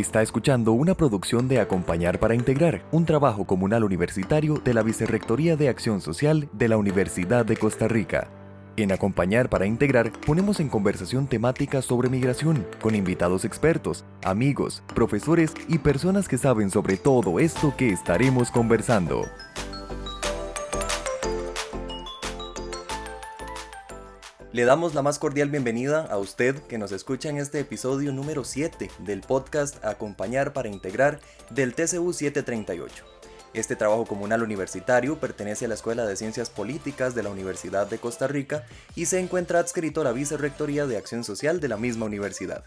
Está escuchando una producción de Acompañar para Integrar, un trabajo comunal universitario de la Vicerrectoría de Acción Social de la Universidad de Costa Rica. En Acompañar para Integrar ponemos en conversación temáticas sobre migración con invitados expertos, amigos, profesores y personas que saben sobre todo esto que estaremos conversando. Le damos la más cordial bienvenida a usted que nos escucha en este episodio número 7 del podcast Acompañar para Integrar del TCU 738. Este trabajo comunal universitario pertenece a la Escuela de Ciencias Políticas de la Universidad de Costa Rica y se encuentra adscrito a la Vicerrectoría de Acción Social de la misma universidad.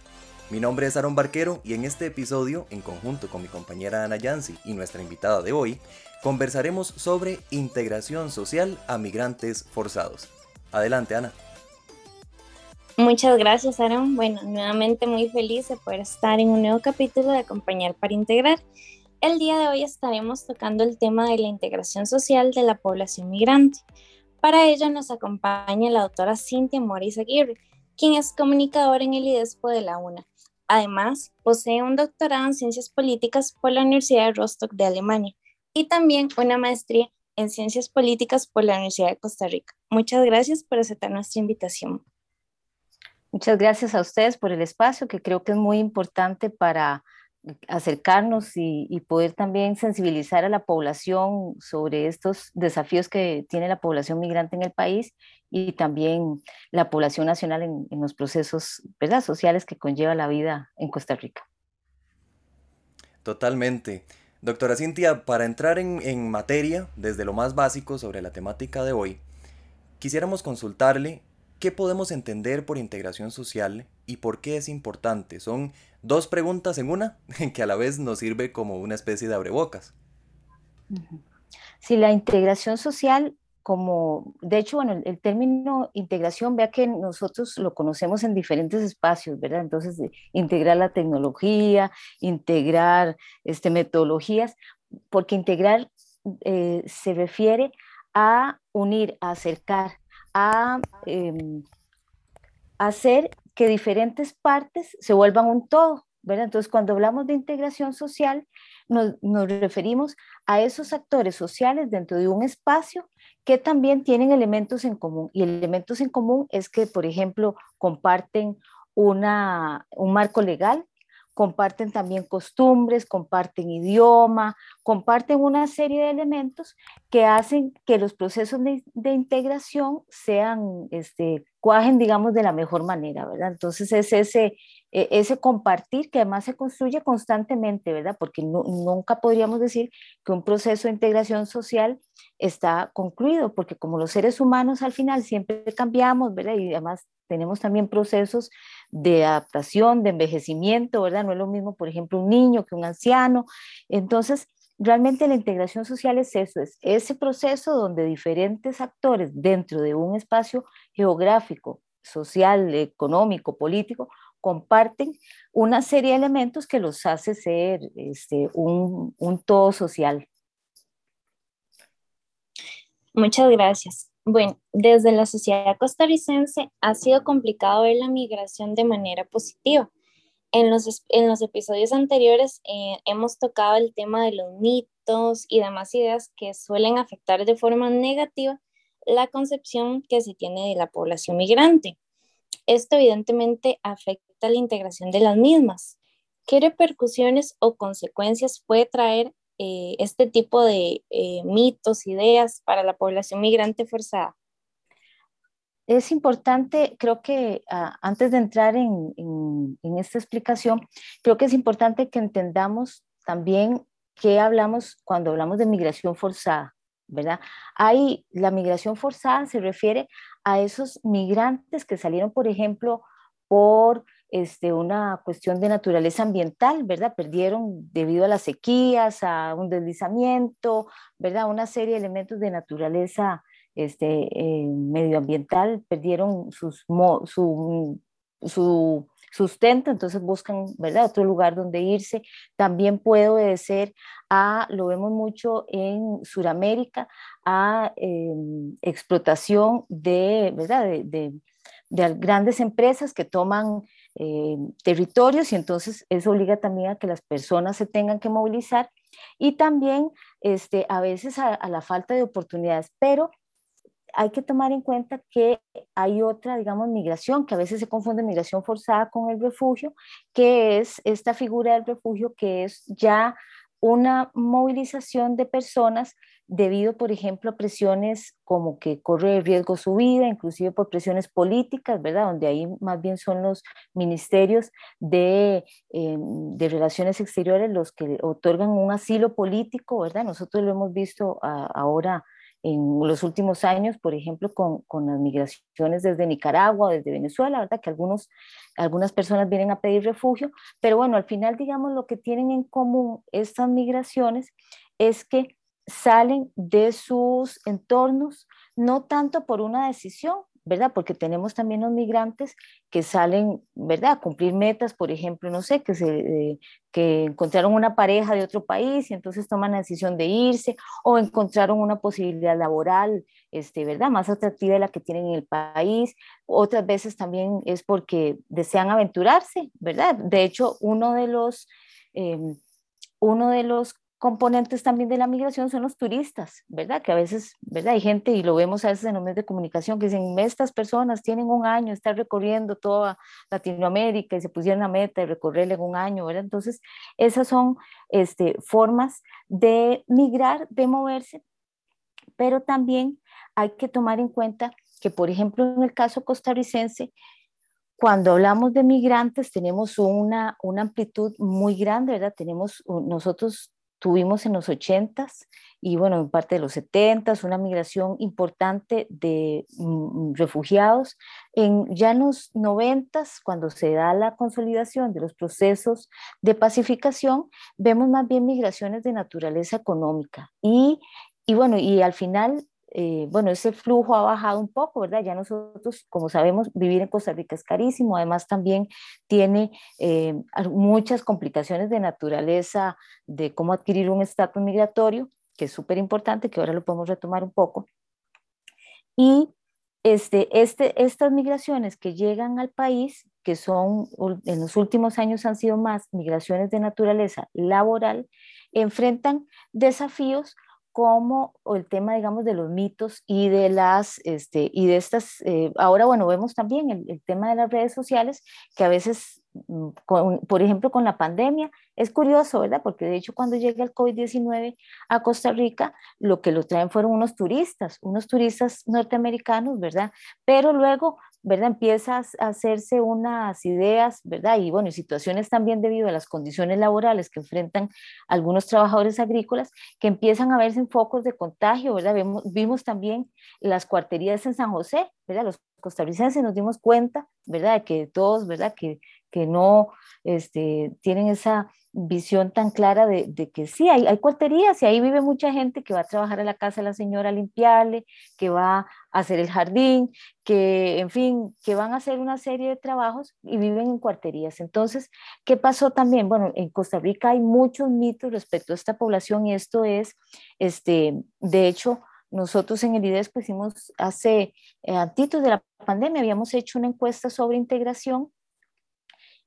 Mi nombre es Aaron Barquero y en este episodio, en conjunto con mi compañera Ana Yancy y nuestra invitada de hoy, conversaremos sobre integración social a migrantes forzados. Adelante, Ana. Muchas gracias, Aaron. Bueno, nuevamente muy feliz de poder estar en un nuevo capítulo de Acompañar para Integrar. El día de hoy estaremos tocando el tema de la integración social de la población migrante. Para ello nos acompaña la doctora Cintia Morris Aguirre, quien es comunicadora en el IDESPO de la UNA. Además, posee un doctorado en Ciencias Políticas por la Universidad de Rostock de Alemania y también una maestría en Ciencias Políticas por la Universidad de Costa Rica. Muchas gracias por aceptar nuestra invitación. Muchas gracias a ustedes por el espacio, que creo que es muy importante para acercarnos y, poder también sensibilizar a la población sobre estos desafíos que tiene la población migrante en el país y también la población nacional en, los procesos sociales que conlleva la vida en Costa Rica. Totalmente. Doctora Cintia, para entrar en, en materia, desde lo más básico sobre la temática de hoy, quisiéramos consultarle ¿Qué podemos entender por integración social y por qué es importante? Son dos preguntas en una que a la vez nos sirve como una especie de abrebocas. Sí, la integración social, como, de hecho, bueno, el, término integración, vea que nosotros lo conocemos en diferentes espacios, ¿verdad? Entonces, integrar la tecnología, integrar este, metodologías, porque integrar eh, se refiere a unir, a acercar, a em, hacer que diferentes partes se vuelvan un todo, ¿verdad? Entonces, cuando hablamos de integración social, nos, referimos a esos actores sociales dentro de un espacio que también tienen elementos en común. Y elementos en común es que, por ejemplo, comparten una, un marco legal, comparten también costumbres, comparten idioma, comparten una serie de elementos que hacen que los procesos de, integración sean, este, cuajen, digamos, de la mejor manera, ¿verdad? Entonces es ese, e, ese compartir que además se construye constantemente, ¿verdad? Porque nunca podríamos decir que un proceso de integración social está concluido, porque como los seres humanos al final siempre cambiamos, ¿verdad? Y además tenemos también procesos de adaptación, de envejecimiento, ¿verdad? No es lo mismo, por ejemplo, un niño que un anciano. Entonces, realmente la integración social es eso, es ese proceso donde diferentes actores dentro de un espacio geográfico, social, económico, político, comparten una serie de elementos que los hace ser este, un, un todo social. Muchas gracias. Bueno, desde la sociedad costarricense ha sido complicado ver la migración de manera positiva. En los, en los episodios anteriores eh, hemos tocado el tema de los mitos y demás ideas que suelen afectar de forma negativa la concepción que se tiene de la población migrante. Esto evidentemente afecta la integración de las mismas. ¿Qué repercusiones o consecuencias puede traer eh, este tipo de eh, mitos, ideas para la población migrante forzada? Es importante, creo que ah, antes de entrar en, en, esta explicación, creo que es importante que entendamos también qué hablamos cuando hablamos de migración forzada, ¿verdad? Hay, la migración forzada se refiere a esos migrantes que salieron, por ejemplo, por este, una cuestión de naturaleza ambiental, ¿verdad? Perdieron debido a las sequías, a un deslizamiento, ¿verdad? Una serie de elementos de naturaleza este, eh, medioambiental, perdieron sus, su, su sustento, entonces buscan, ¿verdad? Otro lugar donde irse. También puede obedecer a, lo vemos mucho en Sudamérica, a em, explotación de, ¿verdad? de, de, de, grandes empresas que toman eh, territorios y entonces eso obliga también a que las personas se tengan que movilizar y también este, a veces a, a la falta de oportunidades, pero hay que tomar en cuenta que hay otra, digamos, migración, que a veces se confunde migración forzada con el refugio, que es esta figura del refugio que es ya una movilización de personas debido, por ejemplo, a presiones como que corre riesgo su vida, inclusive por presiones políticas, ¿verdad? Donde ahí más bien son los ministerios de, eh, de Relaciones Exteriores los que otorgan un asilo político, ¿verdad? Nosotros lo hemos visto ahora en los últimos años, por ejemplo, con, con, las migraciones desde Nicaragua, desde Venezuela, ¿verdad? Que algunos, algunas personas vienen a pedir refugio, pero bueno, al final, digamos, lo que tienen en común estas migraciones es que salen de sus entornos, no tanto por una decisión, ¿verdad? Porque tenemos también los migrantes que salen, ¿verdad? A cumplir metas, por ejemplo, no sé, que, se, eh, que encontraron una pareja de otro país y entonces toman la decisión de irse o encontraron una posibilidad laboral, este, ¿verdad? Más atractiva de la que tienen en el país. Otras veces también es porque desean aventurarse, ¿verdad? De hecho, uno de los... Em, uno de los componentes también de la migración son los turistas, ¿verdad? Que a veces, ¿verdad? Hay gente, y lo vemos a veces en los medios de comunicación, que dicen, estas personas tienen un año, están recorriendo toda Latinoamérica y se pusieron la meta de recorrerle en un año, ¿verdad? Entonces, esas son este, formas de migrar, de moverse, pero también hay que tomar en cuenta que, por ejemplo, en el caso costarricense, cuando hablamos de migrantes tenemos una, una amplitud muy grande, ¿verdad? Tenemos, nosotros tuvimos en los 80s y bueno, en parte de los 70s, una migración importante de mm, refugiados. En ya en los 90s, cuando se da la consolidación de los procesos de pacificación, vemos más bien migraciones de naturaleza económica. Y, y bueno, y al final eh, bueno, ese flujo ha bajado un poco, ¿verdad? Ya nosotros, como sabemos, vivir en Costa Rica es carísimo, además también tiene eh, muchas complicaciones de naturaleza, de cómo adquirir un estatus migratorio, que es súper importante, que ahora lo podemos retomar un poco. Y este, este, estas migraciones que llegan al país, que son en los últimos años han sido más migraciones de naturaleza laboral, enfrentan desafíos como el tema, digamos, de los mitos y de las, este, y de estas, eh, ahora, bueno, vemos también el, el, tema de las redes sociales, que a veces Mm, por ejemplo, con la pandemia. Es curioso, ¿verdad? Porque de hecho cuando llega el COVID-19 a Costa Rica, lo que lo traen fueron unos turistas, unos turistas norteamericanos, ¿verdad? Pero luego, ¿verdad? Empieza a hacerse unas ideas, ¿verdad? Y bueno, situaciones también debido a las condiciones laborales que enfrentan algunos trabajadores agrícolas, que empiezan a verse en focos de contagio, ¿verdad? Vimos, vimos también las cuarterías en San José, ¿verdad? Los costarricenses nos dimos cuenta, ¿verdad? De que todos, ¿verdad? Que que no este, tienen esa visión tan clara de, que sí, hay, hay, cuarterías y ahí vive mucha gente que va a trabajar a la casa de la señora a limpiarle, que va a hacer el jardín, que, en fin, que van a hacer una serie de trabajos y viven en cuarterías. Entonces, ¿qué pasó también? Bueno, en Costa Rica hay muchos mitos respecto a esta población y esto es, este, de hecho, nosotros en el IDES pusimos hace, eh, de la pandemia, habíamos hecho una encuesta sobre integración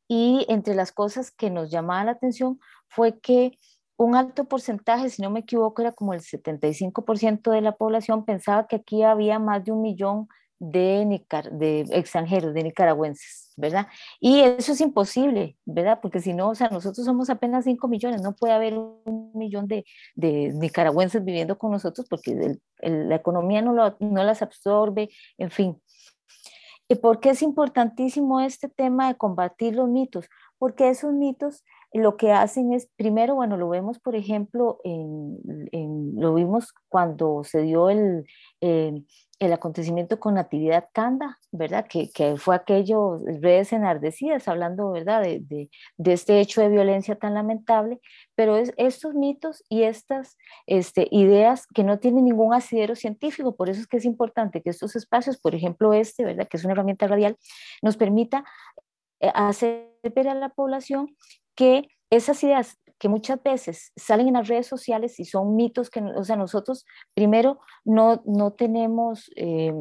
y entre las cosas que nos llamaba la atención fue que un alto porcentaje, si no me equivoco, era como el 75% de la población pensaba que aquí había más de un millón de, de extranjeros, de nicaragüenses, ¿verdad? Y eso es imposible, ¿verdad? Porque si no, o sea, nosotros somos apenas 5 millones, no puede haber un millón de, de nicaragüenses viviendo con nosotros porque la economía no, lo, no las absorbe, en fin. ¿Y por qué es importantísimo este tema de combatir los mitos? Porque esos mitos lo que hacen es, primero, bueno, lo vemos, por ejemplo, en, lo vimos cuando se dio el, el acontecimiento con Natividad Canda, ¿verdad? Que, que, fue aquello, redes enardecidas, hablando, ¿verdad? De, de, de, este hecho de violencia tan lamentable, pero es estos mitos y estas este, ideas que no tienen ningún asidero científico, por eso es que es importante que estos espacios, por ejemplo este, ¿verdad? Que es una herramienta radial, nos permita eh, hacer ver a la población que esas ideas que muchas veces salen en las redes sociales y son mitos que, o sea, nosotros primero no, no tenemos... Eh,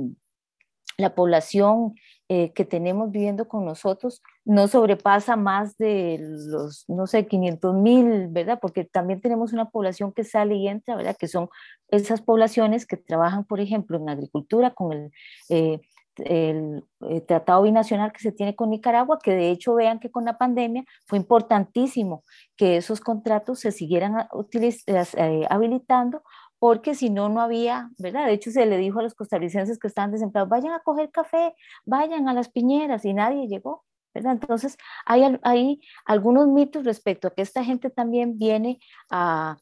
la población eh, que tenemos viviendo con nosotros no sobrepasa más de los, no sé, 500 mil, ¿verdad? Porque también tenemos una población que sale y entra, ¿verdad? Que son esas poblaciones que trabajan, por ejemplo, en agricultura con el... Eh, el, eh, tratado binacional que se tiene con Nicaragua, que de hecho vean que con la pandemia fue importantísimo que esos contratos se siguieran habilitando porque si no, no había, ¿verdad? De hecho, se le dijo a los costarricenses que estaban desempleados, vayan a coger café, vayan a las piñeras y nadie llegó, ¿verdad? Entonces, hay, hay algunos mitos respecto a que esta gente también viene a,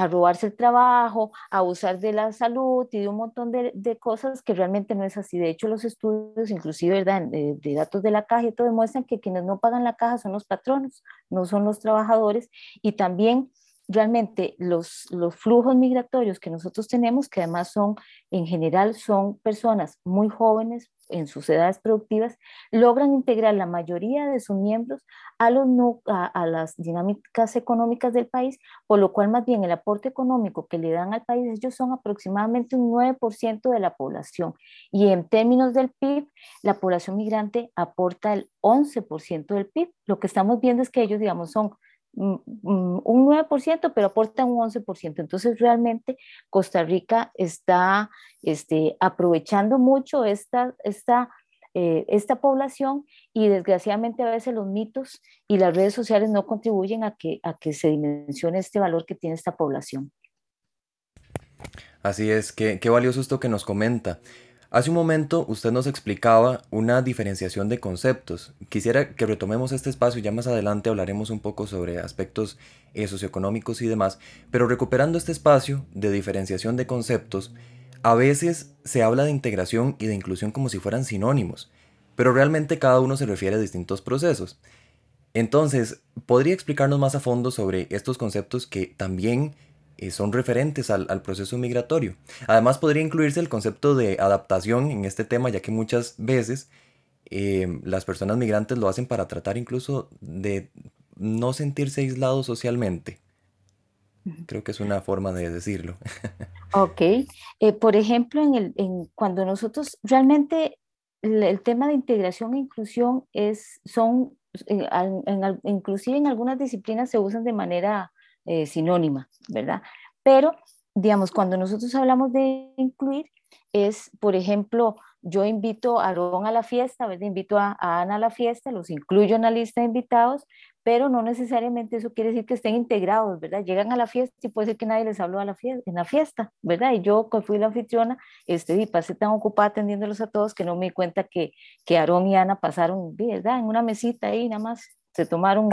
a robarse el trabajo, a abusar de la salud y de un montón de, cosas que realmente no es así. De hecho, los estudios, inclusive ¿verdad? De, de, datos de la caja, y todo demuestran que quienes no pagan la caja son los patronos, no son los trabajadores. Y también realmente los, los flujos migratorios que nosotros tenemos, que además son, en general, son personas muy jóvenes en sus edades productivas, logran integrar la mayoría de sus miembros a, los, a, las dinámicas económicas del país, por lo cual más bien el aporte económico que le dan al país, ellos son aproximadamente un 9% de la población. Y en términos del PIB, la población migrante aporta el 11% del PIB. Lo que estamos viendo es que ellos, digamos, son un 9%, pero aporta un 11%. Entonces, realmente Costa Rica está este, aprovechando mucho esta, esta, eh, esta población y desgraciadamente a veces los mitos y las redes sociales no contribuyen a que, a que se dimensione este valor que tiene esta población. Así es, qué, qué valioso esto que nos comenta. Hace un momento usted nos explicaba una diferenciación de conceptos. Quisiera que retomemos este espacio ya más adelante hablaremos un poco sobre aspectos eh, socioeconómicos y demás, pero recuperando este espacio de diferenciación de conceptos, a veces se habla de integración y de inclusión como si fueran sinónimos, pero realmente cada uno se refiere a distintos procesos. Entonces, ¿podría explicarnos más a fondo sobre estos conceptos que también son referentes al, proceso migratorio. Además podría incluirse el concepto de adaptación en este tema, ya que muchas veces eh, las personas migrantes lo hacen para tratar incluso de no sentirse aislados socialmente. Creo que es una forma de decirlo. Ok. Eh, por ejemplo, en el, en, cuando nosotros realmente el, tema de integración e inclusión es, son, inclusive en algunas disciplinas se usan de manera eh, sinónima, ¿verdad? Pero, digamos, cuando nosotros hablamos de incluir, es, por ejemplo, yo invito a Aarón a la fiesta, ¿verdad? Invito a, Ana a la fiesta, los incluyo en la lista de invitados, pero no necesariamente eso quiere decir que estén integrados, ¿verdad? Llegan a la fiesta y puede ser que nadie les habló a la fiesta, en la fiesta, ¿verdad? Y yo, que fui la anfitriona, este, y pasé tan ocupada atendiéndolos a todos que no me di cuenta que, que Aarón y Ana pasaron, ¿verdad? En una mesita ahí, nada más se tomaron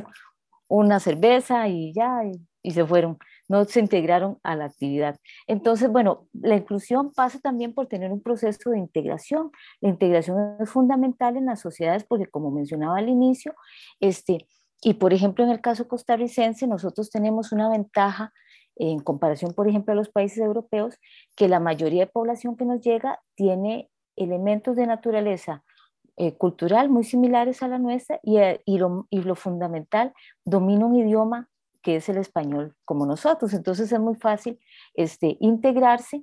una cerveza y ya, y se fueron, no se integraron a la actividad. Entonces, bueno, la inclusión pasa también por tener un proceso de integración. La integración es fundamental en las sociedades porque, como mencionaba al inicio, este, y por ejemplo, en el caso costarricense, nosotros tenemos una ventaja en comparación, por ejemplo, a los países europeos, que la mayoría de población que nos llega tiene elementos de naturaleza eh, cultural muy similares a la nuestra y, eh, y, lo, y, lo, fundamental, domina un idioma que es el español como nosotros. Entonces es muy fácil este, integrarse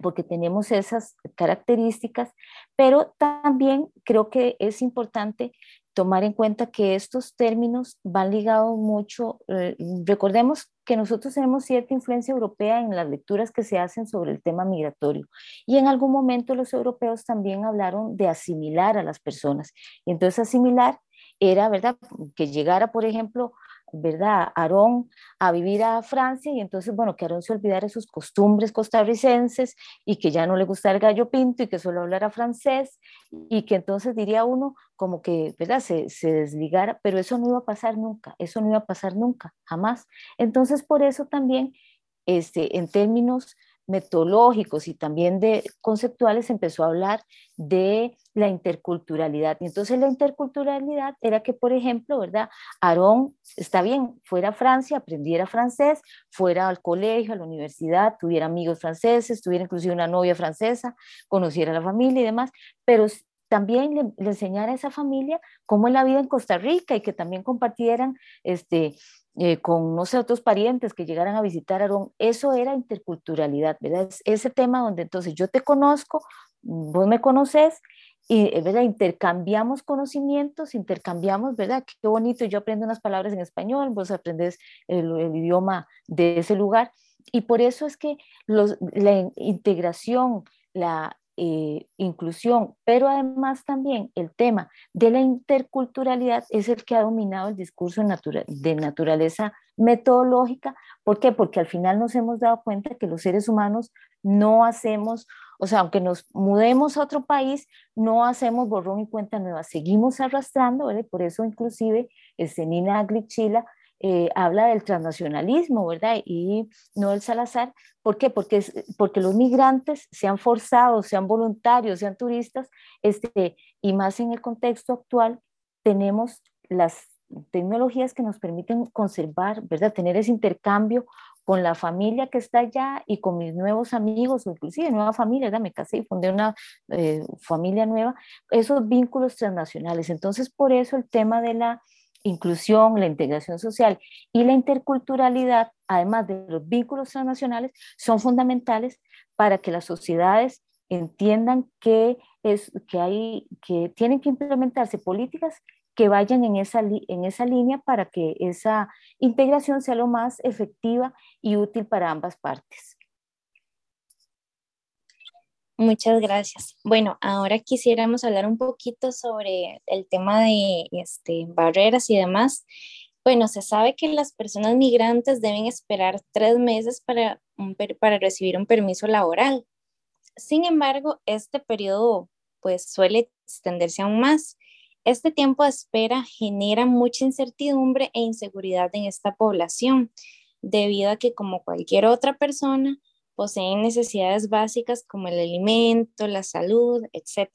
porque tenemos esas características, pero también creo que es importante tomar en cuenta que estos términos van ligados mucho, eh, recordemos que nosotros tenemos cierta influencia europea en las lecturas que se hacen sobre el tema migratorio y en algún momento los europeos también hablaron de asimilar a las personas. Entonces asimilar era, ¿verdad? Que llegara, por ejemplo, ¿verdad? Aarón a vivir a Francia y entonces, bueno, que Aarón se olvidara sus costumbres costarricenses y que ya no le gustara el gallo pinto y que solo hablara francés y que entonces diría uno como que, ¿verdad? Se, se desligara, pero eso no iba a pasar nunca, eso no iba a pasar nunca, jamás. Entonces, por eso también, este, en términos metodológicos y también de conceptuales empezó a hablar de la interculturalidad. Y entonces la interculturalidad era que, por ejemplo, ¿verdad? Aarón, está bien, fuera a Francia, aprendiera francés, fuera al colegio, a la universidad, tuviera amigos franceses, tuviera inclusive una novia francesa, conociera a la familia y demás, pero también le, le, a esa familia cómo es la vida en Costa Rica y que también compartieran este, eh, con, no sé, otros parientes que llegaran a visitar Aarón, eso era interculturalidad, ¿verdad? ese tema donde entonces yo te conozco, vos me conoces y eh, ¿verdad? intercambiamos conocimientos, intercambiamos, ¿verdad? Qué bonito, yo aprendo unas palabras en español, vos aprendes el, idioma de ese lugar. Y por eso es que los, la integración, la eh, inclusión, pero además también el tema de la interculturalidad es el que ha dominado el discurso de naturaleza metodológica. ¿Por qué? Porque al final nos hemos dado cuenta que los seres humanos no hacemos o sea, aunque nos mudemos a otro país, no hacemos borrón y cuenta nueva, seguimos arrastrando, ¿verdad? Por eso inclusive este, Nina eh, habla del transnacionalismo, ¿verdad? Y no del Salazar. ¿Por qué? Porque, porque los migrantes, sean forzados, sean voluntarios, sean turistas, este, y más en el contexto actual, tenemos las tecnologías que nos permiten conservar, ¿verdad? Tener ese intercambio con la familia que está allá y con mis nuevos amigos, inclusive nueva familia, me casé y fundé una eh, familia nueva, esos vínculos transnacionales. Entonces, por eso el tema de la inclusión, la integración social y la interculturalidad, además de los vínculos transnacionales, son fundamentales para que las sociedades entiendan que, es, que, hay, que tienen que implementarse políticas que vayan en esa, en esa línea para que esa integración sea lo más efectiva y útil para ambas partes. Muchas gracias. Bueno, ahora quisiéramos hablar un poquito sobre el tema de este, barreras y demás. Bueno, se sabe que las personas migrantes deben esperar tres meses para, para recibir un permiso laboral. Sin embargo, este periodo pues suele extenderse aún más este tiempo de espera genera mucha incertidumbre e inseguridad en esta población, debido a que como cualquier otra persona, poseen necesidades básicas como el alimento, la salud, etc.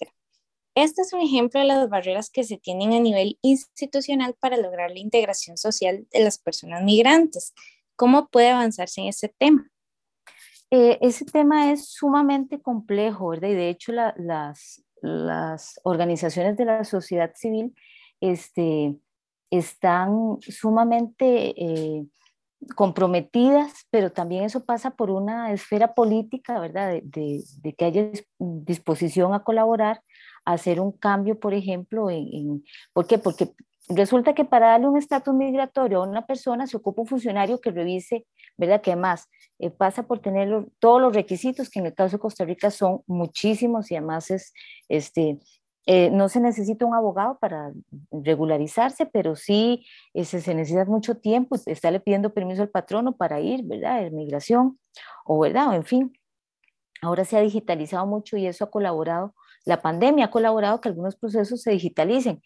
Este es un ejemplo de las barreras que se tienen a nivel institucional para lograr la integración social de las personas migrantes. ¿Cómo puede avanzarse en ese tema? Eh, ese tema es sumamente complejo, ¿verdad? Y de hecho las, las organizaciones de la sociedad civil este, están sumamente eh, comprometidas, pero también eso pasa por una esfera política, ¿verdad? De, que haya disposición a colaborar, a hacer un cambio, por ejemplo, en, ¿por qué? Porque resulta que para darle un estatus migratorio a una persona se ocupa un funcionario que revise, ¿verdad? Que además eh, pasa por tener todos los requisitos, que en el caso de Costa Rica son muchísimos y además es, este, eh, no se necesita un abogado para regularizarse, pero sí ese, se necesita mucho tiempo, estarle pidiendo permiso al patrono para ir, ¿verdad? De migración, o verdad, o en fin. Ahora se ha digitalizado mucho y eso ha colaborado, la pandemia ha colaborado que algunos procesos se digitalicen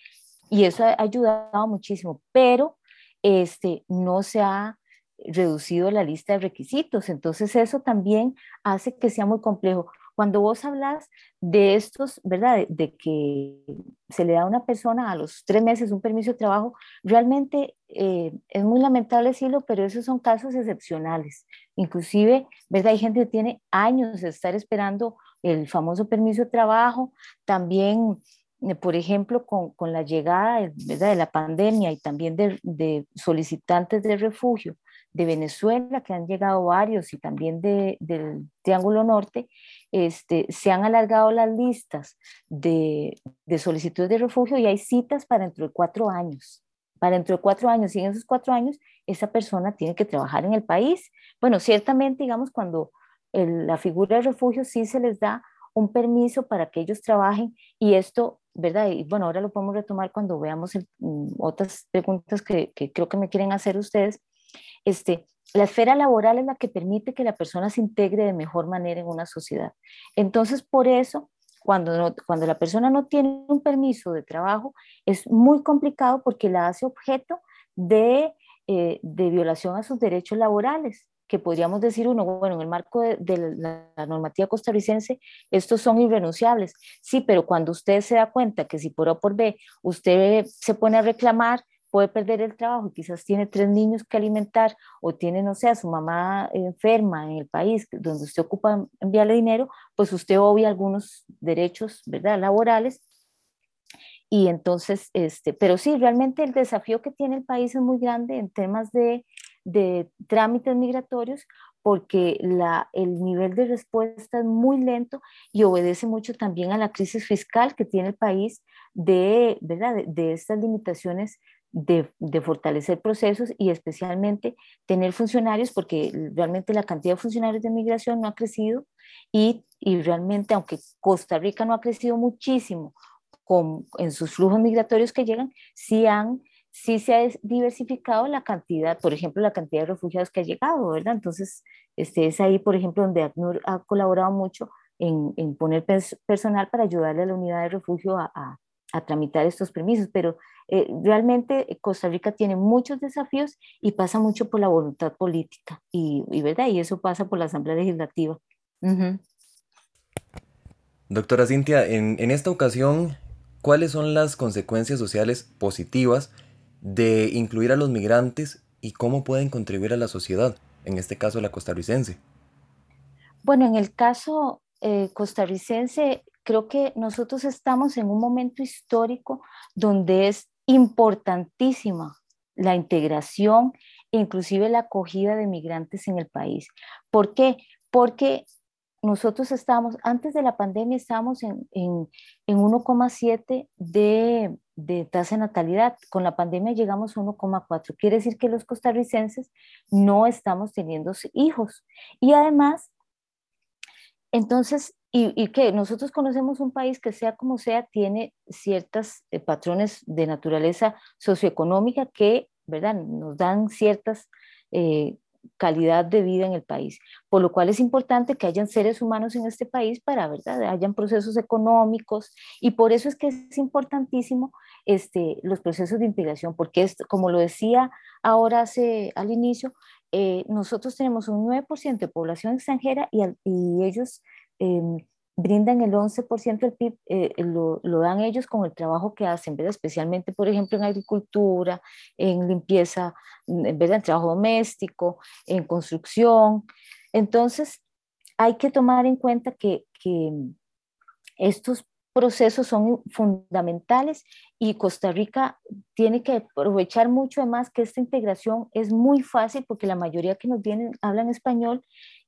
y eso ha ayudado muchísimo, pero este, no se ha reducido la lista de requisitos, entonces eso también hace que sea muy complejo. Cuando vos hablas de estos, ¿verdad? De, que se le da a una persona a los tres meses un permiso de trabajo, realmente eh, es muy lamentable decirlo, pero esos son casos excepcionales. Inclusive, ¿verdad? Hay gente que tiene años de estar esperando el famoso permiso de trabajo, también eh, por ejemplo, con, la llegada de la pandemia y también de, solicitantes de refugio de Venezuela, que han llegado varios, y también de, del Triángulo Norte, este, se han alargado las listas de, de solicitudes de refugio y hay citas para dentro de cuatro años. Para dentro de cuatro años, y en esos cuatro años, esa persona tiene que trabajar en el país. Bueno, ciertamente, digamos, cuando la figura de refugio sí se les da un permiso para que ellos trabajen y esto ¿verdad? Y bueno, ahora lo podemos retomar cuando veamos mm, otras preguntas que, creo que me quieren hacer ustedes. Este, la esfera laboral es la que permite que la persona se integre de mejor manera en una sociedad. Entonces, por eso, cuando, cuando la persona no tiene un permiso de trabajo, es muy complicado porque la hace objeto de, eh, de violación a sus derechos laborales que podríamos decir uno, bueno, en el marco de, la, normativa costarricense, estos son irrenunciables. Sí, pero cuando usted se da cuenta que si por O por B usted se pone a reclamar, puede perder el trabajo quizás tiene tres niños que alimentar o tiene, no sé, a su mamá enferma en el país donde usted ocupa enviarle dinero, pues usted obvia algunos derechos, ¿verdad?, laborales. Y entonces, este, pero sí, realmente el desafío que tiene el país es muy grande en temas de de trámites migratorios, porque la, el nivel de respuesta es muy lento y obedece mucho también a la crisis fiscal que tiene el país de, ¿verdad? de, estas limitaciones de, fortalecer procesos y especialmente tener funcionarios, porque realmente la cantidad de funcionarios de migración no ha crecido y, y realmente, aunque Costa Rica no ha crecido muchísimo con, en sus flujos migratorios que llegan, sí han sí se ha diversificado la cantidad, por ejemplo, la cantidad de refugiados que ha llegado, ¿verdad? Entonces, este, es ahí, por ejemplo, donde ACNUR ha colaborado mucho en, en poner personal para ayudarle a la unidad de refugio a, a, a tramitar estos permisos, pero eh, realmente Costa Rica tiene muchos desafíos y pasa mucho por la voluntad política, y, y ¿verdad? Y eso pasa por la Asamblea Legislativa. Doctora Cintia, en, en esta ocasión, ¿cuáles son las consecuencias sociales positivas de incluir a los migrantes y cómo pueden contribuir a la sociedad, en este caso la costarricense. Bueno, en el caso eh, costarricense, creo que nosotros estamos en un momento histórico donde es importantísima la integración e inclusive la acogida de migrantes en el país. ¿Por qué? Porque nosotros estábamos, antes de la pandemia estábamos en, en, en 1,7 de, de tasa de natalidad. Con la pandemia llegamos a 1,4. Quiere decir que los costarricenses no estamos teniendo hijos. Y además, entonces, y, y, que nosotros conocemos un país que sea como sea, tiene ciertos eh, patrones de naturaleza socioeconómica que, ¿verdad?, nos dan ciertas eh, calidad de vida en el país, por lo cual es importante que hayan seres humanos en este país para, ¿verdad?, hayan procesos económicos y por eso es que es importantísimo este, los procesos de integración, porque es, como lo decía ahora hace, al inicio, eh, nosotros tenemos un 9% de población extranjera y, y ellos em, brindan el 11% del PIB, eh, lo, lo, dan ellos con el trabajo que hacen, ¿verdad? especialmente, por ejemplo, en agricultura, en limpieza, ¿verdad? en trabajo doméstico, en construcción. Entonces, hay que tomar en cuenta que, que estos procesos son fundamentales y Costa Rica tiene que aprovechar mucho además que esta integración es muy fácil porque la mayoría que nos vienen hablan español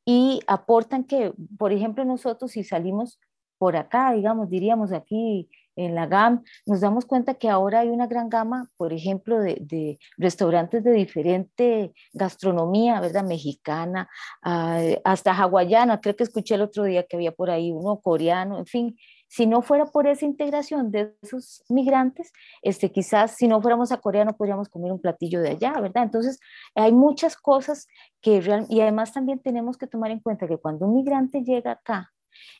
y aportan que, por ejemplo, nosotros si salimos por acá, digamos, diríamos aquí en la GAM, nos damos cuenta que ahora hay una gran gama, por ejemplo, de, de restaurantes de diferente gastronomía, ¿verdad? Mexicana, uh, hasta hawaiana, creo que escuché el otro día que había por ahí uno coreano, en fin, si no fuera por esa integración de esos migrantes, este, quizás si no fuéramos a Corea no podríamos comer un platillo de allá, ¿verdad? Entonces, hay muchas cosas que real, y además también tenemos que tomar en cuenta que cuando un migrante llega acá,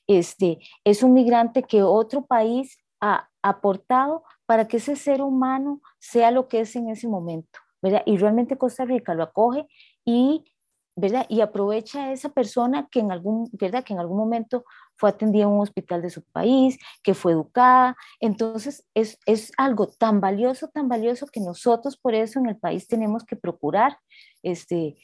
este, es un migrante que otro país ha aportado para que ese ser humano sea lo que es en ese momento, ¿verdad? Y realmente Costa Rica lo acoge y Y aprovecha a esa persona que en algún, ¿verdad? Que en algún momento fue atendida en un hospital de su país, que fue educada. Entonces, es, es algo tan valioso, tan valioso que nosotros por eso en el país tenemos que procurar este,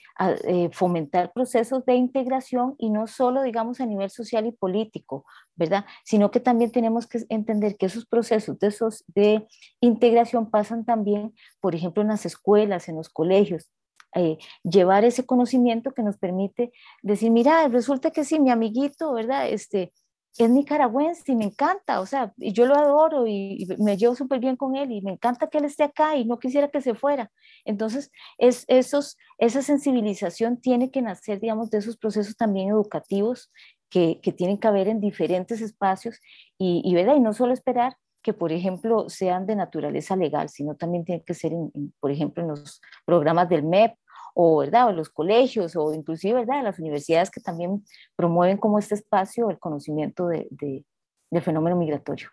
eh, fomentar procesos de integración y no solo, digamos, a nivel social y político, ¿verdad? Sino que también tenemos que entender que esos procesos de, esos, de integración pasan también, por ejemplo, en las escuelas, en los colegios, eh, llevar ese conocimiento que nos permite decir, mira, resulta que sí, mi amiguito, ¿verdad? Este, es nicaragüense y me encanta, o sea, y yo lo adoro y, me llevo súper bien con él y me encanta que él esté acá y no quisiera que se fuera. Entonces, es, esos, esa sensibilización tiene que nacer, digamos, de esos procesos también educativos que, que tienen que haber en diferentes espacios y, y, ¿verdad? y no solo esperar que, por ejemplo, sean de naturaleza legal, sino también tiene que ser, en, en, por ejemplo, en los programas del MEP o, ¿verdad? o los colegios o inclusive ¿verdad? las universidades que también promueven como este espacio el conocimiento de, de, del fenómeno migratorio.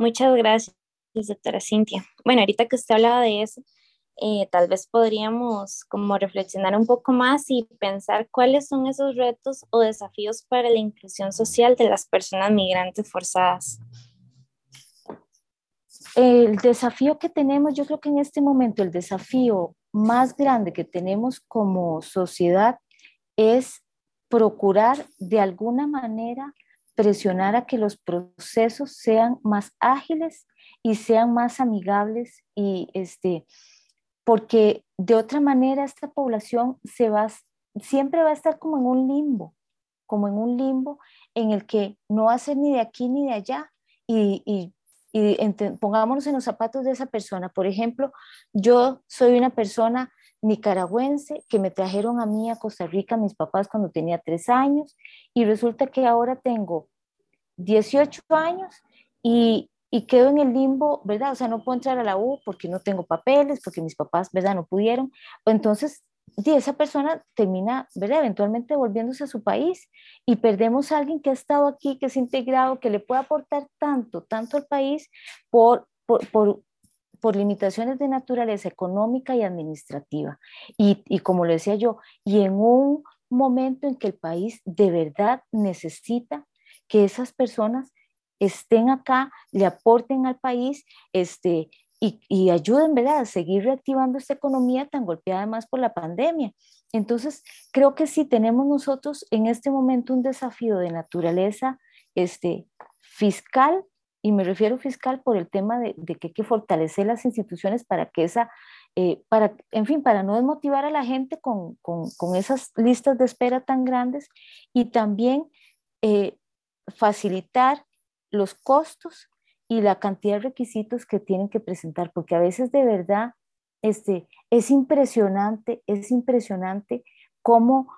Muchas gracias, doctora Cintia. Bueno, ahorita que usted hablaba de eso, eh, tal vez podríamos como reflexionar un poco más y pensar cuáles son esos retos o desafíos para la inclusión social de las personas migrantes forzadas. El desafío que tenemos, yo creo que en este momento el desafío más grande que tenemos como sociedad es procurar de alguna manera presionar a que los procesos sean más ágiles y sean más amigables y este, porque de otra manera esta población se va, siempre va a estar como en un limbo, como en un limbo en el que no va a ser ni de aquí ni de allá. Y, y, pongámonos en los zapatos de esa persona. Por ejemplo, yo soy una persona nicaragüense que me trajeron a mí a Costa Rica mis papás cuando tenía tres años y resulta que ahora tengo 18 años y, y quedo en el limbo, ¿verdad? O sea, no puedo entrar a la U porque no tengo papeles, porque mis papás, ¿verdad? No pudieron. Entonces, esa persona termina, ¿verdad? Eventualmente volviéndose a su país y perdemos a alguien que ha estado aquí, que es integrado, que le puede aportar tanto, tanto al país por, por, por, por limitaciones de naturaleza económica y administrativa. Y, y como lo decía yo, y en un momento en que el país de verdad necesita que esas personas estén acá, le aporten al país este, y, y, ayuden ¿verdad? a seguir reactivando esta economía tan golpeada además por la pandemia. Entonces, creo que sí tenemos nosotros en este momento un desafío de naturaleza este, fiscal, y me refiero fiscal por el tema de, de que hay que fortalecer las instituciones para que esa, eh, para, en fin, para no desmotivar a la gente con, con, con esas listas de espera tan grandes y también eh, facilitar los costos y la cantidad de requisitos que tienen que presentar, porque a veces de verdad este, es impresionante, es impresionante cómo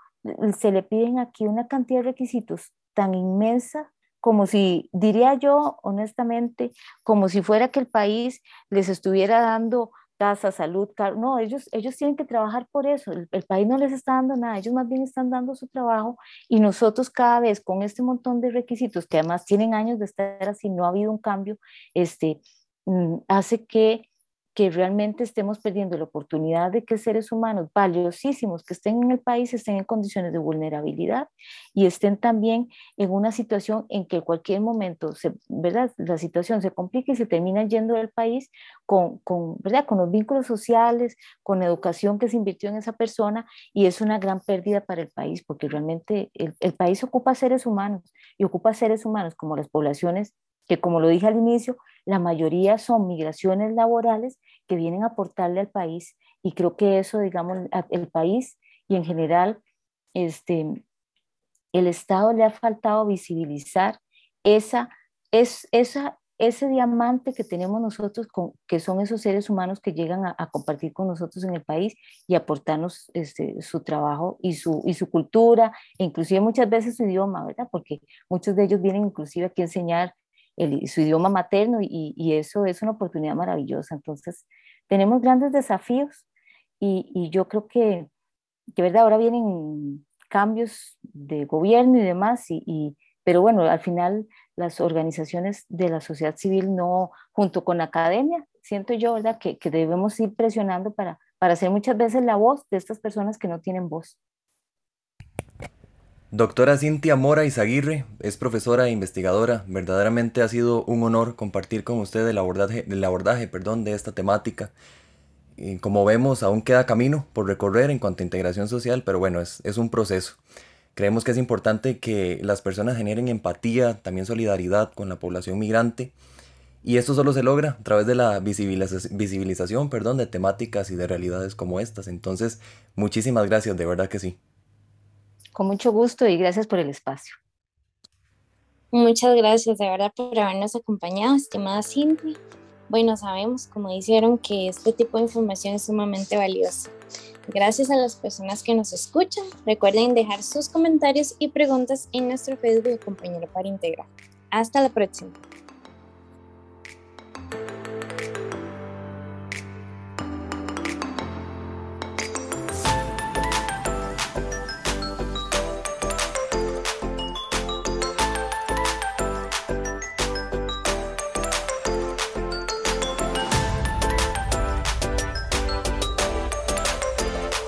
se le piden aquí una cantidad de requisitos tan inmensa como si, diría yo honestamente, como si fuera que el país les estuviera dando casa, salud, no, ellos, ellos tienen que trabajar por eso, el, país no les está dando nada, ellos más bien están dando su trabajo y nosotros cada vez con este montón de requisitos que además tienen años de estar así, no ha habido un cambio, este, mm, hace que que realmente estemos perdiendo la oportunidad de que seres humanos valiosísimos que estén en el país estén en condiciones de vulnerabilidad y estén también en una situación en que cualquier momento, se, ¿verdad? La situación se complica y se termina yendo del país con, con, ¿verdad? con los vínculos sociales, con educación que se invirtió en esa persona y es una gran pérdida para el país porque realmente el, el país ocupa seres humanos y ocupa seres humanos como las poblaciones que como lo dije al inicio, la mayoría son migraciones laborales que vienen a aportarle al país y creo que eso, digamos, el país y en general, este, el Estado le ha faltado visibilizar esa, es, esa, ese diamante que tenemos nosotros, con, que son esos seres humanos que llegan a, compartir con nosotros en el país y aportarnos este, su trabajo y su, y su cultura, inclusive muchas veces su idioma, ¿verdad? Porque muchos de ellos vienen inclusive aquí a enseñar su idioma materno y, y, eso es una oportunidad maravillosa. Entonces, tenemos grandes desafíos y, y yo creo que, de verdad, ahora vienen cambios de gobierno y demás, y, pero bueno, al final las organizaciones de la sociedad civil no, junto con la academia, siento yo, ¿verdad?, que, que debemos ir presionando para, para ser muchas veces la voz de estas personas que no tienen voz. Doctora Cintia Mora Izaguirre es profesora e investigadora. Verdaderamente ha sido un honor compartir con usted el abordaje, el abordaje perdón, de esta temática. Y como vemos, aún queda camino por recorrer en cuanto a integración social, pero bueno, es, un proceso. Creemos que es importante que las personas generen empatía, también solidaridad con la población migrante. Y esto solo se logra a través de la visibilización perdón, de temáticas y de realidades como estas. Entonces, muchísimas gracias, de verdad que sí. Con mucho gusto y gracias por el espacio. Muchas gracias de verdad por habernos acompañado, estimada Cindy. Bueno, sabemos, como dijeron, que este tipo de información es sumamente valiosa. Gracias a las personas que nos escuchan. Recuerden dejar sus comentarios y preguntas en nuestro Facebook de Compañero para Integrar. Hasta la próxima.